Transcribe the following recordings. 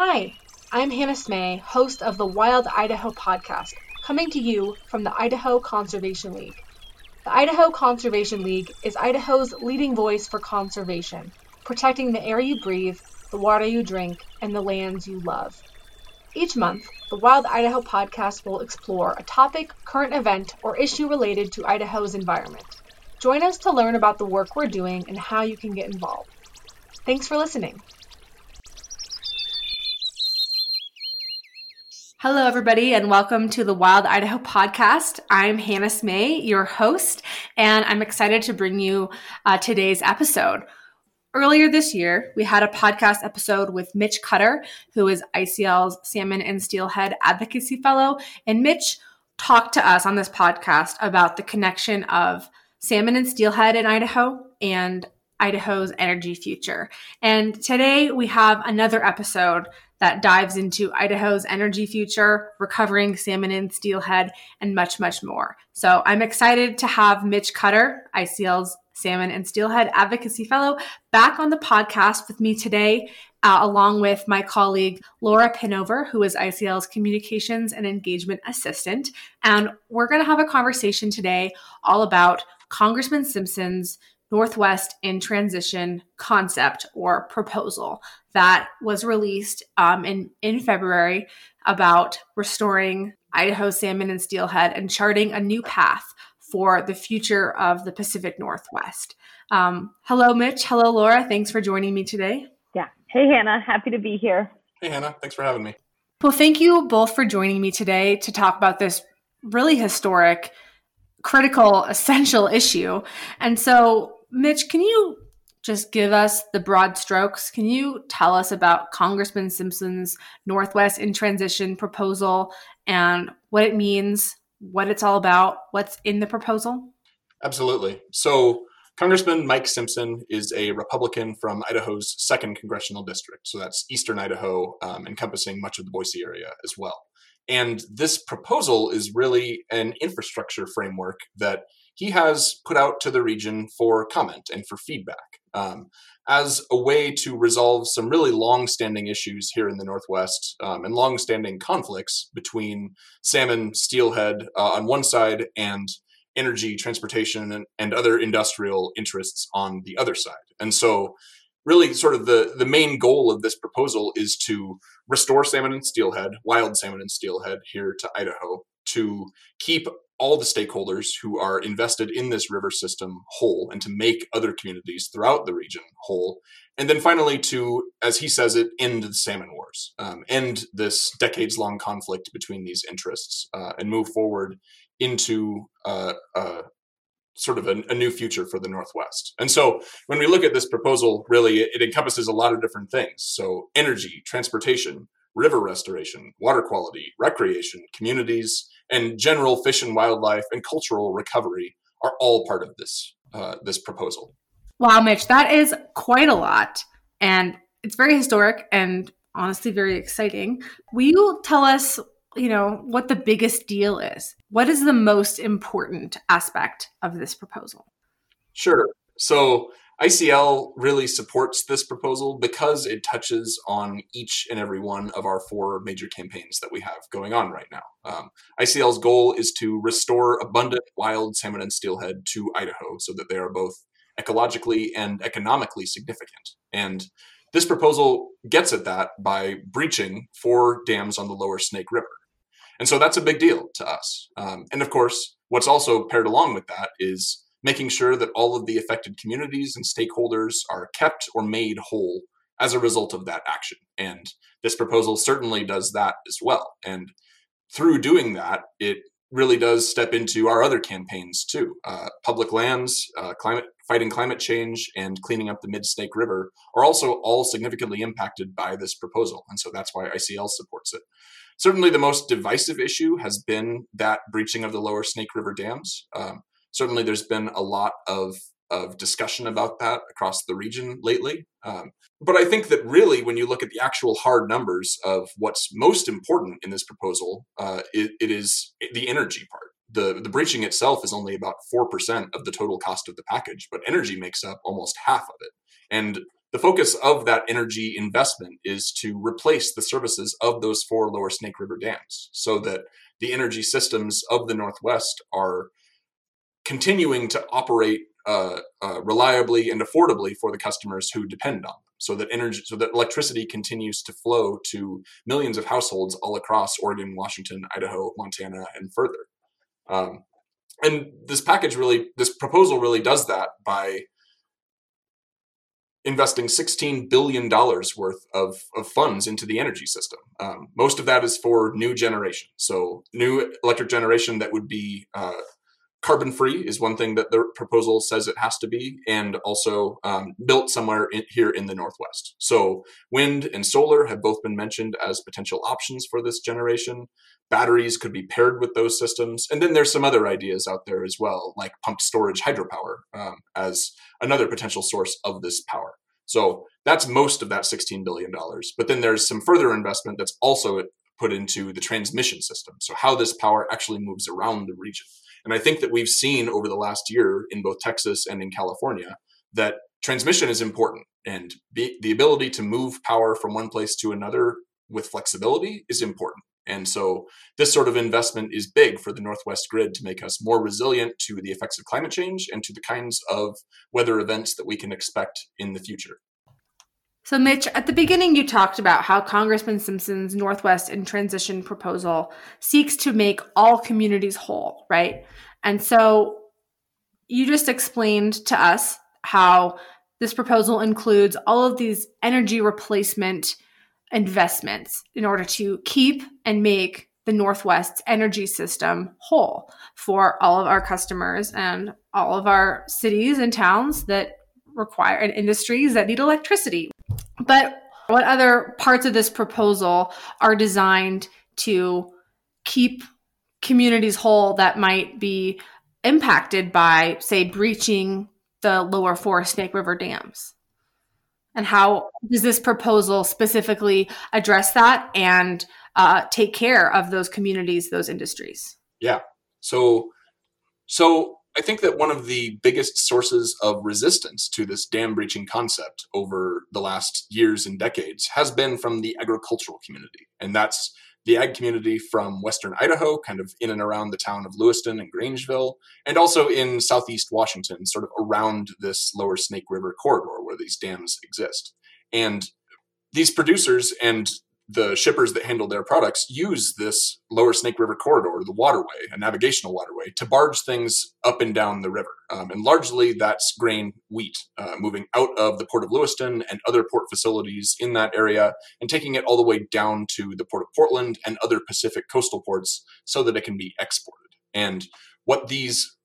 Hi, I'm Hannah Smay, host of the Wild Idaho podcast, coming to you from the Idaho Conservation League. The Idaho Conservation League is Idaho's leading voice for conservation, protecting the air you breathe, the water you drink, and the lands you love. Each month, the Wild Idaho podcast will explore a topic, current event, or issue related to Idaho's environment. Join us to learn about the work we're doing and how you can get involved. Thanks for listening. Hello, everybody, and welcome to the Wild Idaho podcast. I'm Hannah Smay, your host, and I'm excited to bring you uh, today's episode. Earlier this year, we had a podcast episode with Mitch Cutter, who is ICL's Salmon and Steelhead Advocacy Fellow. And Mitch talked to us on this podcast about the connection of salmon and steelhead in Idaho and Idaho's energy future. And today we have another episode that dives into Idaho's energy future, recovering salmon and steelhead, and much, much more. So I'm excited to have Mitch Cutter, ICL's Salmon and Steelhead Advocacy Fellow, back on the podcast with me today, uh, along with my colleague Laura Pinover, who is ICL's Communications and Engagement Assistant. And we're going to have a conversation today all about Congressman Simpson's Northwest in Transition concept or proposal that was released um, in, in February about restoring Idaho salmon and steelhead and charting a new path for the future of the Pacific Northwest. Um, hello, Mitch. Hello, Laura. Thanks for joining me today. Yeah. Hey, Hannah. Happy to be here. Hey, Hannah. Thanks for having me. Well, thank you both for joining me today to talk about this really historic, critical, essential issue. And so, Mitch, can you just give us the broad strokes? Can you tell us about Congressman Simpson's Northwest in Transition proposal and what it means, what it's all about, what's in the proposal? Absolutely. So, Congressman Mike Simpson is a Republican from Idaho's second congressional district. So that's eastern Idaho, um, encompassing much of the Boise area as well. And this proposal is really an infrastructure framework that he has put out to the region for comment and for feedback um, as a way to resolve some really long-standing issues here in the Northwest um, and long-standing conflicts between salmon, steelhead uh, on one side and energy, transportation, and, and other industrial interests on the other side. And so really sort of the, the main goal of this proposal is to restore salmon and steelhead, wild salmon and steelhead here to Idaho, to keep all the stakeholders who are invested in this river system whole and to make other communities throughout the region whole. And then finally, to, as he says it, end the salmon wars, um, end this decades long conflict between these interests, uh, and move forward into uh, uh, sort of a, a, new future for the Northwest. And so when we look at this proposal, really, it, it encompasses a lot of different things. So, energy, transportation, river restoration, water quality, recreation, communities, and general fish and wildlife and cultural recovery are all part of this uh, this proposal. Wow, Mitch, that is quite a lot, and it's very historic and honestly very exciting. Will you tell us, you know, what the biggest deal is? What is the most important aspect of this proposal? Sure. So ICL really supports this proposal because it touches on each and every one of our four major campaigns that we have going on right now. Um, ICL's goal is to restore abundant wild salmon and steelhead to Idaho so that they are both ecologically and economically significant. And this proposal gets at that by breaching four dams on the lower Snake River. And so that's a big deal to us. Um, and of course, what's also paired along with that is making sure that all of the affected communities and stakeholders are kept or made whole as a result of that action. And this proposal certainly does that as well. And through doing that, it really does step into our other campaigns too. Uh, public lands, uh, climate fighting climate change, and cleaning up the Mid Snake River are also all significantly impacted by this proposal, and so that's why ICL supports it. Certainly, the most divisive issue has been that breaching of the Lower Snake River dams. Um, certainly there's been a lot of of discussion about that across the region lately. Um, but I think that really, when you look at the actual hard numbers of what's most important in this proposal, uh, it, it is the energy part. The, the breaching itself is only about 4% of the total cost of the package, but energy makes up almost half of it. And the focus of that energy investment is to replace the services of those four lower Snake River dams so that the energy systems of the Northwest are continuing to operate uh, uh, reliably and affordably for the customers who depend on them so that energy so that electricity continues to flow to millions of households all across oregon washington idaho montana and further um, and this package really this proposal really does that by investing $16 billion worth of, of funds into the energy system. Um, most of that is for new generation. So, new electric generation that would be uh, carbon free is one thing that the proposal says it has to be, and also um, built somewhere in, here in the Northwest. So, wind and solar have both been mentioned as potential options for this generation. Batteries could be paired with those systems. And then there's some other ideas out there as well, like pumped storage hydropower um, as another potential source of this power. So, that's most of that $16 billion. But then there's some further investment that's also put into the transmission system. So, how this power actually moves around the region. And I think that we've seen over the last year in both Texas and in California that transmission is important and be, the ability to move power from one place to another with flexibility is important. And so this sort of investment is big for the Northwest grid to make us more resilient to the effects of climate change and to the kinds of weather events that we can expect in the future. So, Mitch, at the beginning, you talked about how Congressman Simpson's Northwest in Transition proposal seeks to make all communities whole, right? And so you just explained to us how this proposal includes all of these energy replacement investments in order to keep and make the Northwest's energy system whole for all of our customers and all of our cities and towns that require and industries that need electricity. But what other parts of this proposal are designed to keep communities whole that might be impacted by, say, breaching the lower four Snake River dams? And how does this proposal specifically address that and uh, take care of those communities, those industries? Yeah. So, so I think that one of the biggest sources of resistance to this dam breaching concept over the last years and decades has been from the agricultural community. And that's the ag community from western Idaho, kind of in and around the town of Lewiston and Grangeville, and also in southeast Washington, sort of around this lower Snake River corridor where these dams exist. And these producers and the shippers that handle their products use this lower Snake River corridor, the waterway, a navigational waterway, to barge things up and down the river. Um, and largely that's grain wheat uh, moving out of the port of Lewiston and other port facilities in that area and taking it all the way down to the port of Portland and other Pacific coastal ports so that it can be exported. And what these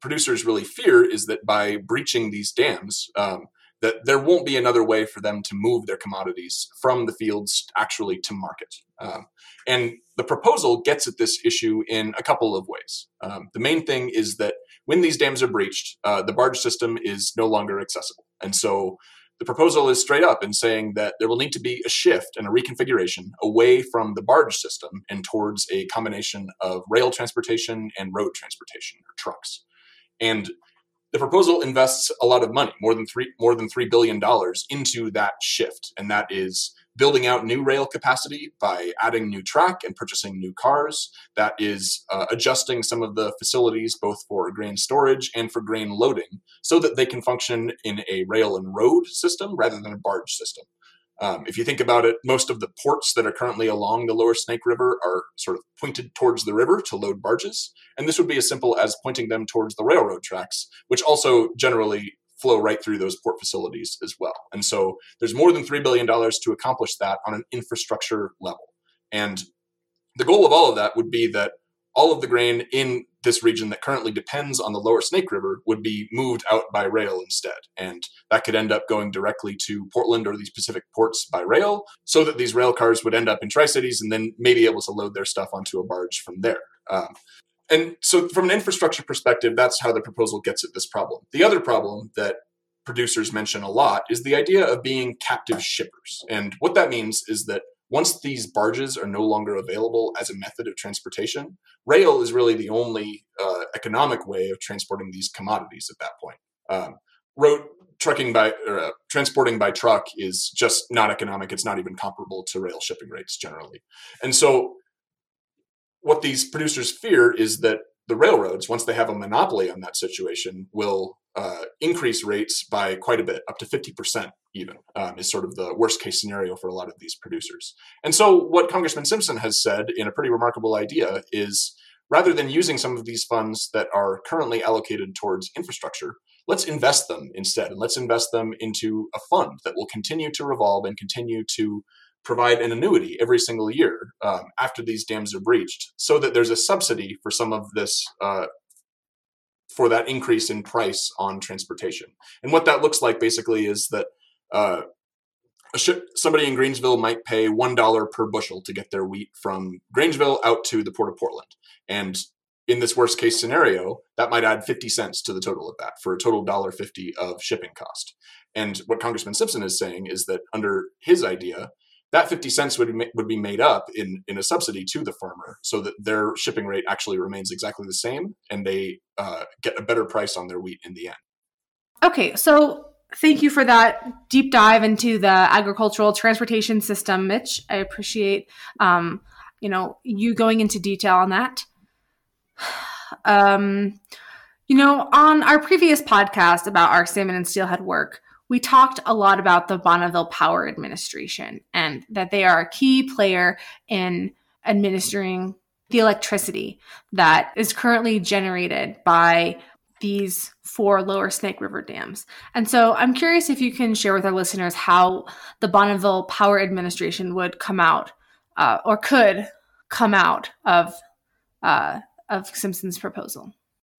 producers really fear is that by breaching these dams, um, that there won't be another way for them to move their commodities from the fields actually to market. Um, and the proposal gets at this issue in a couple of ways. Um, the main thing is that when these dams are breached, uh, the barge system is no longer accessible. And so the proposal is straight up in saying that there will need to be a shift and a reconfiguration away from the barge system and towards a combination of rail transportation and road transportation or trucks. And the proposal invests a lot of money, more than three more than three billion dollars, into that shift, and that is building out new rail capacity by adding new track and purchasing new cars. That is uh, adjusting some of the facilities both for grain storage and for grain loading, so that they can function in a rail and road system rather than a barge system. Um, if you think about it, most of the ports that are currently along the lower Snake River are sort of pointed towards the river to load barges. And this would be as simple as pointing them towards the railroad tracks, which also generally flow right through those port facilities as well. And so there's more than $3 billion to accomplish that on an infrastructure level. And the goal of all of that would be that all of the grain in this region that currently depends on the lower Snake River would be moved out by rail instead. And that could end up going directly to Portland or these Pacific ports by rail, so that these rail cars would end up in Tri Cities and then maybe able to load their stuff onto a barge from there. Um, and so, from an infrastructure perspective, that's how the proposal gets at this problem. The other problem that producers mention a lot is the idea of being captive shippers. And what that means is that once these barges are no longer available as a method of transportation, rail is really the only uh, economic way of transporting these commodities at that point. Um, road trucking by or, uh, transporting by truck is just not economic. It's not even comparable to rail shipping rates generally. And so, what these producers fear is that the railroads, once they have a monopoly on that situation, will uh, increase rates by quite a bit, up to 50% even, um, is sort of the worst case scenario for a lot of these producers. And so, what Congressman Simpson has said in a pretty remarkable idea is rather than using some of these funds that are currently allocated towards infrastructure, let's invest them instead. And let's invest them into a fund that will continue to revolve and continue to provide an annuity every single year um, after these dams are breached so that there's a subsidy for some of this uh, for that increase in price on transportation and what that looks like basically is that uh, somebody in Grangeville might pay one dollar per bushel to get their wheat from Grangeville out to the port of Portland, and in this worst case scenario, that might add 50 cents to the total of that for a total dollar 50 of shipping cost. And what Congressman Simpson is saying is that under his idea, that 50 cents would would be made up in, in a subsidy to the farmer so that their shipping rate actually remains exactly the same and they uh, get a better price on their wheat in the end. Okay, so thank you for that deep dive into the agricultural transportation system, Mitch. I appreciate um, you know you going into detail on that. Um, you know, on our previous podcast about our salmon and steelhead work, we talked a lot about the Bonneville Power Administration and that they are a key player in administering the electricity that is currently generated by these four lower Snake River dams. And so I'm curious if you can share with our listeners how the Bonneville Power Administration would come out uh, or could come out of uh, of Simpson's proposal?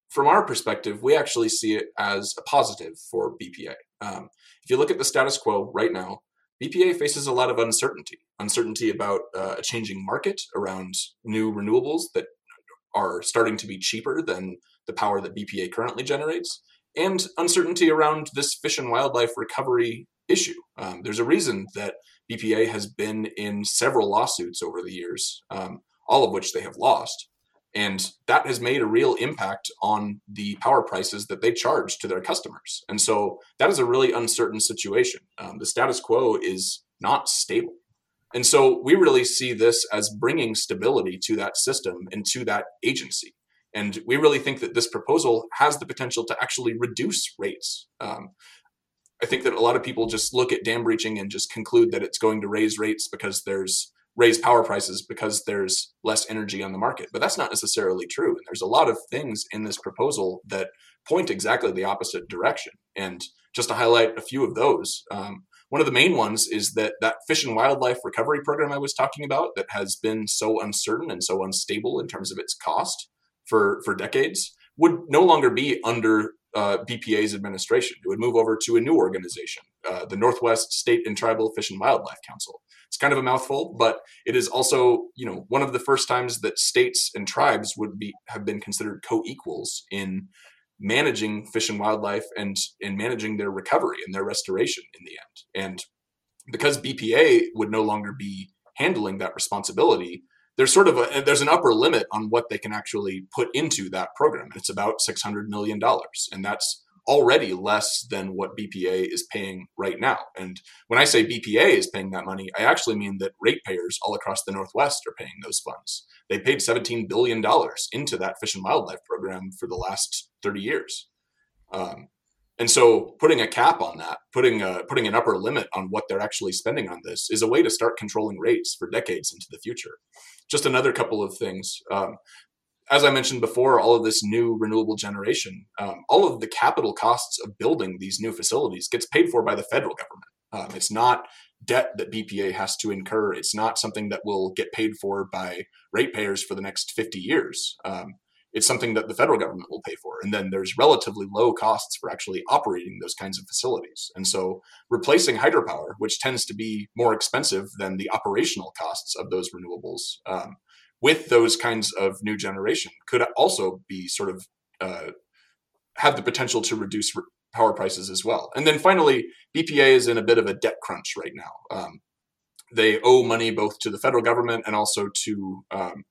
From our perspective, we actually see it as a positive for BPA. Um, if you look at the status quo right now, BPA faces a lot of uncertainty uncertainty about uh, a changing market around new renewables that are starting to be cheaper than the power that BPA currently generates, and uncertainty around this fish and wildlife recovery issue. Um, there's a reason that BPA has been in several lawsuits over the years, um, all of which they have lost. And that has made a real impact on the power prices that they charge to their customers. And so that is a really uncertain situation. Um, the status quo is not stable. And so we really see this as bringing stability to that system and to that agency. And we really think that this proposal has the potential to actually reduce rates. Um, I think that a lot of people just look at dam breaching and just conclude that it's going to raise rates because there's raise power prices because there's less energy on the market. But that's not necessarily true. And there's a lot of things in this proposal that point exactly the opposite direction. And just to highlight a few of those, um, one of the main ones is that that fish and wildlife recovery program I was talking about that has been so uncertain and so unstable in terms of its cost for, for decades would no longer be under uh, BPA's administration. It would move over to a new organization, uh, the Northwest State and Tribal Fish and Wildlife Council. It's kind of a mouthful, but it is also, you know, one of the first times that states and tribes would be have been considered co-equals in managing fish and wildlife and in managing their recovery and their restoration in the end. And because BPA would no longer be handling that responsibility, there's sort of a there's an upper limit on what they can actually put into that program. It's about six hundred million dollars, and that's already less than what BPA is paying right now. And when I say BPA is paying that money, I actually mean that ratepayers all across the Northwest are paying those funds. They paid $17 billion into that fish and wildlife program for the last 30 years. Um, and so putting a cap on that, putting a, putting an upper limit on what they're actually spending on this is a way to start controlling rates for decades into the future. Just another couple of things. Um, as I mentioned before, all of this new renewable generation, um, all of the capital costs of building these new facilities gets paid for by the federal government. Um, it's not debt that BPA has to incur. It's not something that will get paid for by ratepayers for the next 50 years. Um, it's something that the federal government will pay for. And then there's relatively low costs for actually operating those kinds of facilities. And so replacing hydropower, which tends to be more expensive than the operational costs of those renewables, um, with those kinds of new generation could also be sort of uh, have the potential to reduce power prices as well. And then finally, BPA is in a bit of a debt crunch right now. Um, they owe money both to the federal government and also to um,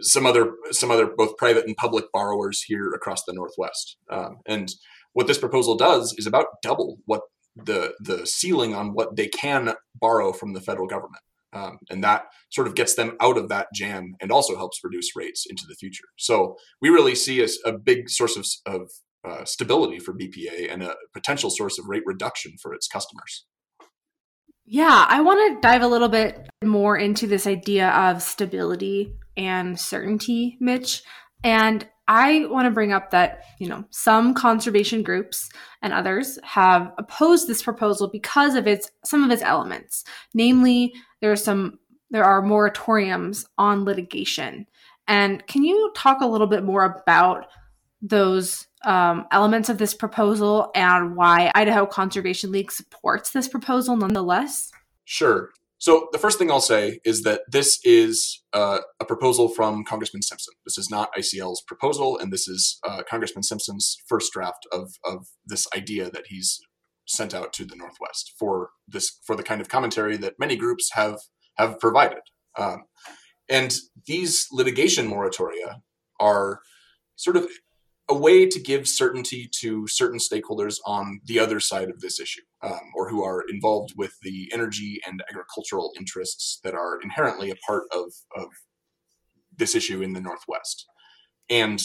some other some other both private and public borrowers here across the Northwest. Um, and what this proposal does is about double what the the ceiling on what they can borrow from the federal government. Um, and that sort of gets them out of that jam and also helps reduce rates into the future. So we really see as a big source of, of uh, stability for BPA and a potential source of rate reduction for its customers. Yeah, I want to dive a little bit more into this idea of stability and certainty, Mitch. And I want to bring up that, you know, some conservation groups and others have opposed this proposal because of its some of its elements. Namely, there are some there are moratoriums on litigation. And can you talk a little bit more about those um, elements of this proposal and why Idaho Conservation League supports this proposal nonetheless? Sure. So the first thing I'll say is that this is uh, a proposal from Congressman Simpson. This is not ICL's proposal, and this is uh, Congressman Simpson's first draft of of this idea that he's sent out to the Northwest for this for the kind of commentary that many groups have have provided. Um, and these litigation moratoria are sort of a way to give certainty to certain stakeholders on the other side of this issue, um, or who are involved with the energy and agricultural interests that are inherently a part of, of this issue in the Northwest. And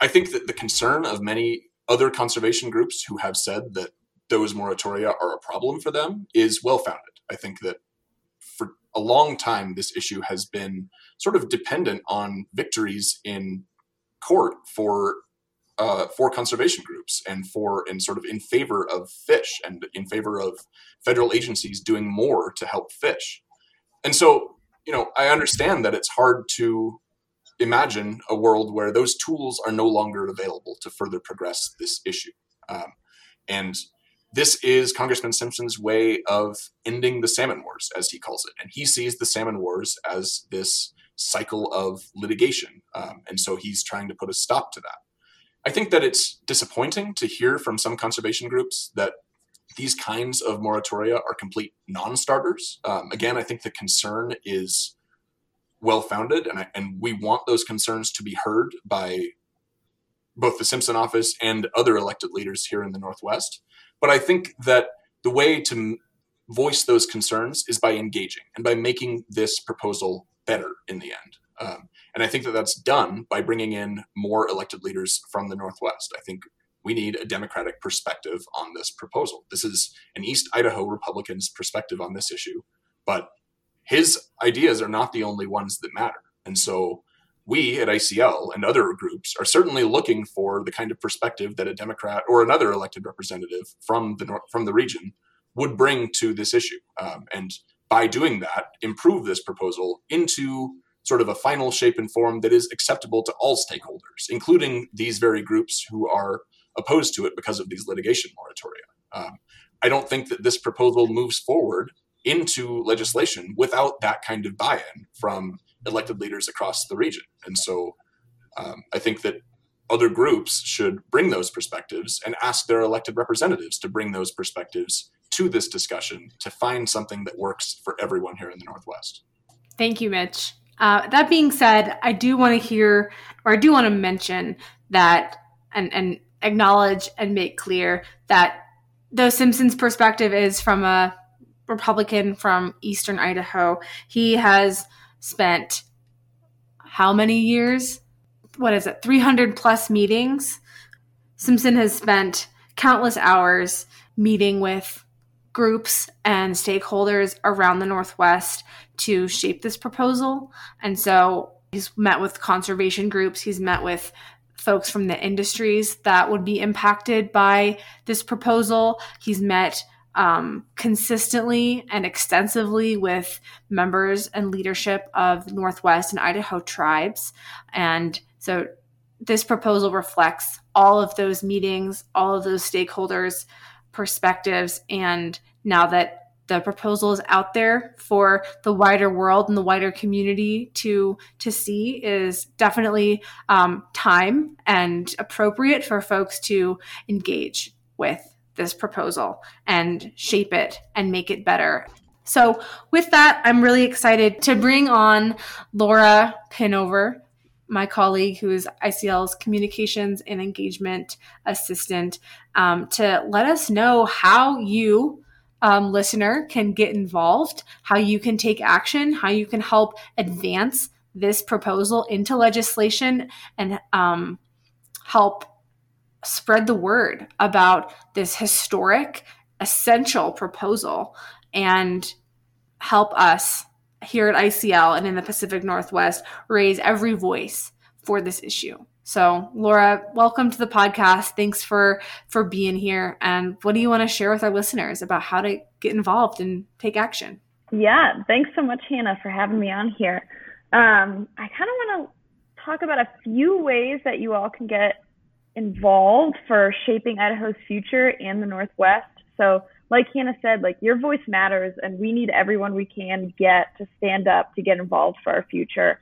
I think that the concern of many other conservation groups who have said that those moratoria are a problem for them is well founded. I think that for a long time, this issue has been sort of dependent on victories in court for uh, for conservation groups and for and sort of in favor of fish and in favor of federal agencies doing more to help fish. And so, you know, I understand that it's hard to imagine a world where those tools are no longer available to further progress this issue. Um, and this is Congressman Simpson's way of ending the salmon wars, as he calls it. And he sees the salmon wars as this cycle of litigation. Um, and so he's trying to put a stop to that. I think that it's disappointing to hear from some conservation groups that these kinds of moratoria are complete non-starters. Um, again, I think the concern is well founded, and, and we want those concerns to be heard by both the Simpson office and other elected leaders here in the Northwest. But I think that the way to voice those concerns is by engaging and by making this proposal better in the end. Um, and I think that that's done by bringing in more elected leaders from the Northwest. I think we need a Democratic perspective on this proposal. This is an East Idaho Republican's perspective on this issue, but his ideas are not the only ones that matter. And so we at ICL and other groups are certainly looking for the kind of perspective that a Democrat or another elected representative from the from the region would bring to this issue, um, and by doing that, improve this proposal into sort of a final shape and form that is acceptable to all stakeholders, including these very groups who are opposed to it because of these litigation moratoria. Um, I don't think that this proposal moves forward into legislation without that kind of buy in from elected leaders across the region. And so um, I think that other groups should bring those perspectives and ask their elected representatives to bring those perspectives to this discussion to find something that works for everyone here in the Northwest. Thank you, Mitch. Uh, that being said, I do want to hear, or I do want to mention that and, and acknowledge and make clear that though Simpson's perspective is from a Republican from Eastern Idaho, he has spent how many years? What is it? 300 plus meetings. Simpson has spent countless hours meeting with groups and stakeholders around the Northwest to shape this proposal. And so he's met with conservation groups, he's met with folks from the industries that would be impacted by this proposal. He's met um, consistently and extensively with members and leadership of Northwest and Idaho tribes. And so this proposal reflects all of those meetings, all of those stakeholders' perspectives, and now that the proposal is out there for the wider world and the wider community to to see is definitely um, time and appropriate for folks to engage with this proposal and shape it and make it better. So, with that, I'm really excited to bring on Laura Pinover, my colleague, who is ICL's communications and engagement assistant, um, to let us know how you, um, listener, can get involved, how you can take action, how you can help advance this proposal into legislation and um, help spread the word about this historic, essential proposal and help us here at ICL and in the Pacific Northwest raise every voice for this issue. So, Laura, welcome to the podcast. Thanks for for being here. And what do you want to share with our listeners about how to get involved and take action? Yeah, thanks so much, Hannah, for having me on here. Um, I kind of want to talk about a few ways that you all can get involved for shaping Idaho's future and the Northwest. So, like Hannah said, like your voice matters, and we need everyone we can get to stand up to get involved for our future.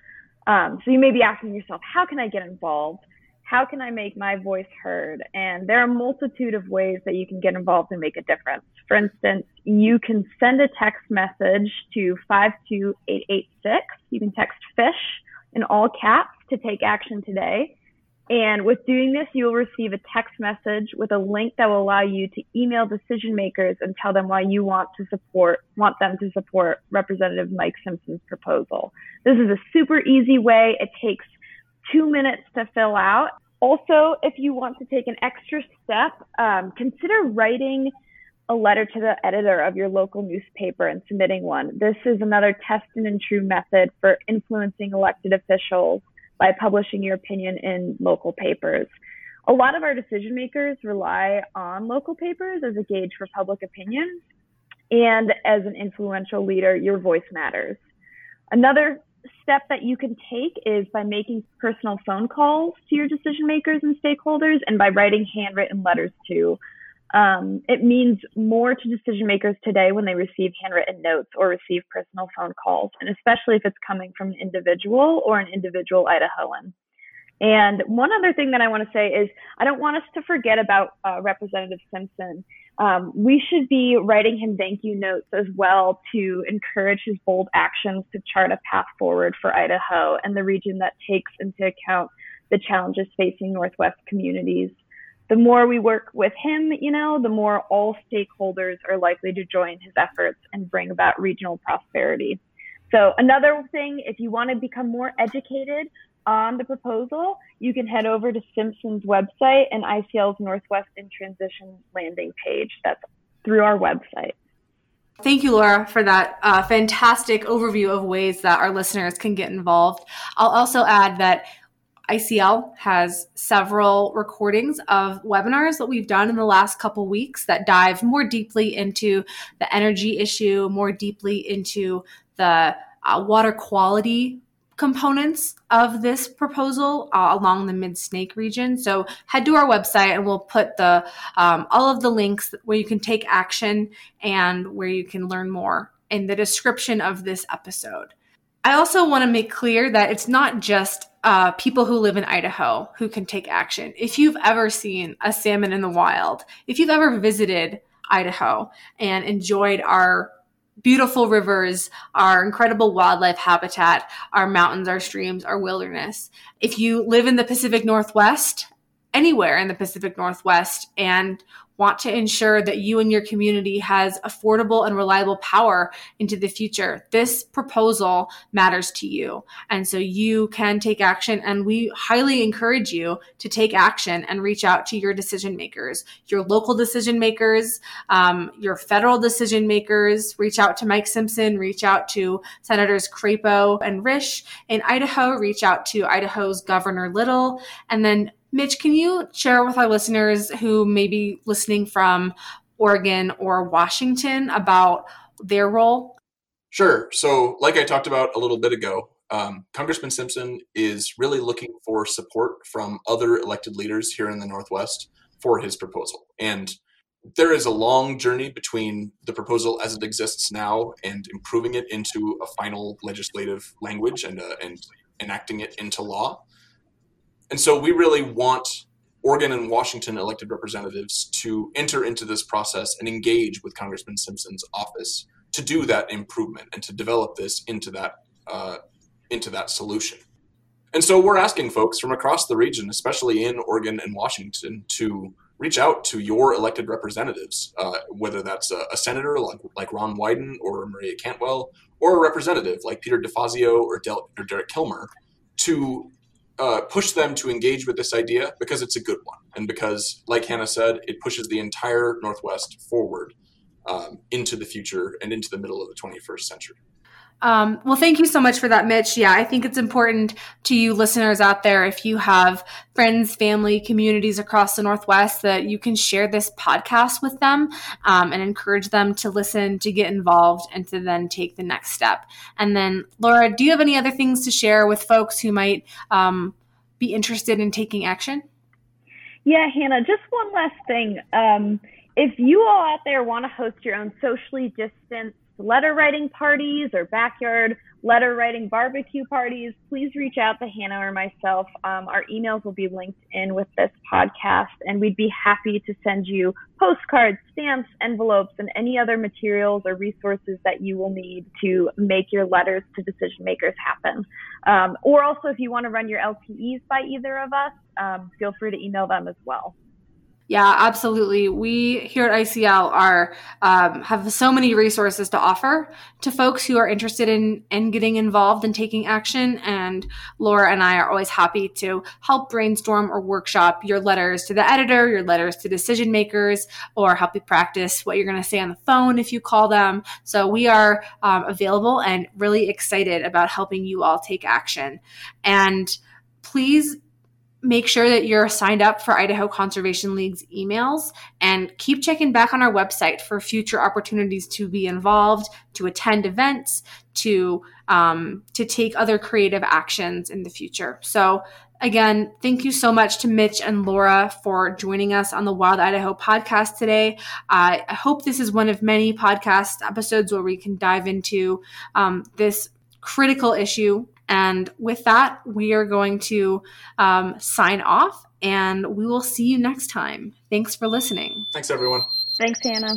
Um, so you may be asking yourself, how can I get involved? How can I make my voice heard? And there are a multitude of ways that you can get involved and make a difference. For instance, you can send a text message to 52886. You can text FISH in all caps to take action today. And with doing this, you will receive a text message with a link that will allow you to email decision makers and tell them why you want to support, want them to support Representative Mike Simpson's proposal. This is a super easy way. It takes two minutes to fill out. Also, if you want to take an extra step, um, consider writing a letter to the editor of your local newspaper and submitting one. This is another tested and true method for influencing elected officials by publishing your opinion in local papers. A lot of our decision makers rely on local papers as a gauge for public opinion. And as an influential leader, your voice matters. Another step that you can take is by making personal phone calls to your decision makers and stakeholders and by writing handwritten letters to um, it means more to decision makers today when they receive handwritten notes or receive personal phone calls, and especially if it's coming from an individual or an individual Idahoan. And one other thing that I want to say is I don't want us to forget about uh, Representative Simpson. Um, we should be writing him thank you notes as well to encourage his bold actions to chart a path forward for Idaho and the region that takes into account the challenges facing Northwest communities the more we work with him, you know, the more all stakeholders are likely to join his efforts and bring about regional prosperity. So another thing, if you want to become more educated on the proposal, you can head over to Simpson's website and ICL's Northwest in Transition landing page. That's through our website. Thank you, Laura, for that uh, fantastic overview of ways that our listeners can get involved. I'll also add that ICL has several recordings of webinars that we've done in the last couple weeks that dive more deeply into the energy issue, more deeply into the uh, water quality components of this proposal uh, along the mid snake region. So head to our website and we'll put the um, all of the links where you can take action and where you can learn more in the description of this episode. I also want to make clear that it's not just uh, people who live in Idaho who can take action. If you've ever seen a salmon in the wild, if you've ever visited Idaho and enjoyed our beautiful rivers, our incredible wildlife habitat, our mountains, our streams, our wilderness. If you live in the Pacific Northwest, anywhere in the Pacific Northwest, and want to ensure that you and your community has affordable and reliable power into the future. This proposal matters to you. And so you can take action and we highly encourage you to take action and reach out to your decision makers, your local decision makers, um, your federal decision makers, reach out to Mike Simpson, reach out to Senators Crapo and Risch in Idaho, reach out to Idaho's Governor Little, and then Mitch, can you share with our listeners who may be listening from Oregon or Washington about their role? Sure. So, like I talked about a little bit ago, um, Congressman Simpson is really looking for support from other elected leaders here in the Northwest for his proposal. And there is a long journey between the proposal as it exists now and improving it into a final legislative language and, uh, and enacting it into law. And so we really want Oregon and Washington elected representatives to enter into this process and engage with Congressman Simpson's office to do that improvement and to develop this into that uh, into that solution. And so we're asking folks from across the region, especially in Oregon and Washington, to reach out to your elected representatives, uh, whether that's a, a, senator like, like Ron Wyden or Maria Cantwell, or a representative like Peter DeFazio or, Del- or Derek Kilmer, to uh, push them to engage with this idea because it's a good one. And because, like Hannah said, it pushes the entire Northwest forward um, into the future and into the middle of the 21st century. Um, well, thank you so much for that, Mitch. Yeah, I think it's important to you listeners out there, if you have friends, family, communities across the Northwest, that you can share this podcast with them um, and encourage them to listen, to get involved, and to then take the next step. And then, Laura, do you have any other things to share with folks who might um, be interested in taking action? Yeah, Hannah, just one last thing. Um, if you all out there want to host your own socially distanced letter writing parties or backyard letter writing barbecue parties, please reach out to Hannah or myself. Um, our emails will be linked in with this podcast, and we'd be happy to send you postcards, stamps, envelopes, and any other materials or resources that you will need to make your letters to decision makers happen. Um, or also, if you want to run your LTEs by either of us, um, feel free to email them as well. Yeah, absolutely. We here at ICL are um, have so many resources to offer to folks who are interested in in getting involved and taking action. And Laura and I are always happy to help brainstorm or workshop your letters to the editor, your letters to decision makers, or help you practice what you're going to say on the phone if you call them. So we are um, available and really excited about helping you all take action. And please make sure that you're signed up for Idaho Conservation League's emails and keep checking back on our website for future opportunities to be involved, to attend events, to um, to take other creative actions in the future. So again, thank you so much to Mitch and Laura for joining us on the Wild Idaho podcast today. I hope this is one of many podcast episodes where we can dive into um, this critical issue and with that, we are going to um, sign off and we will see you next time. Thanks for listening. Thanks, everyone. Thanks, Hannah.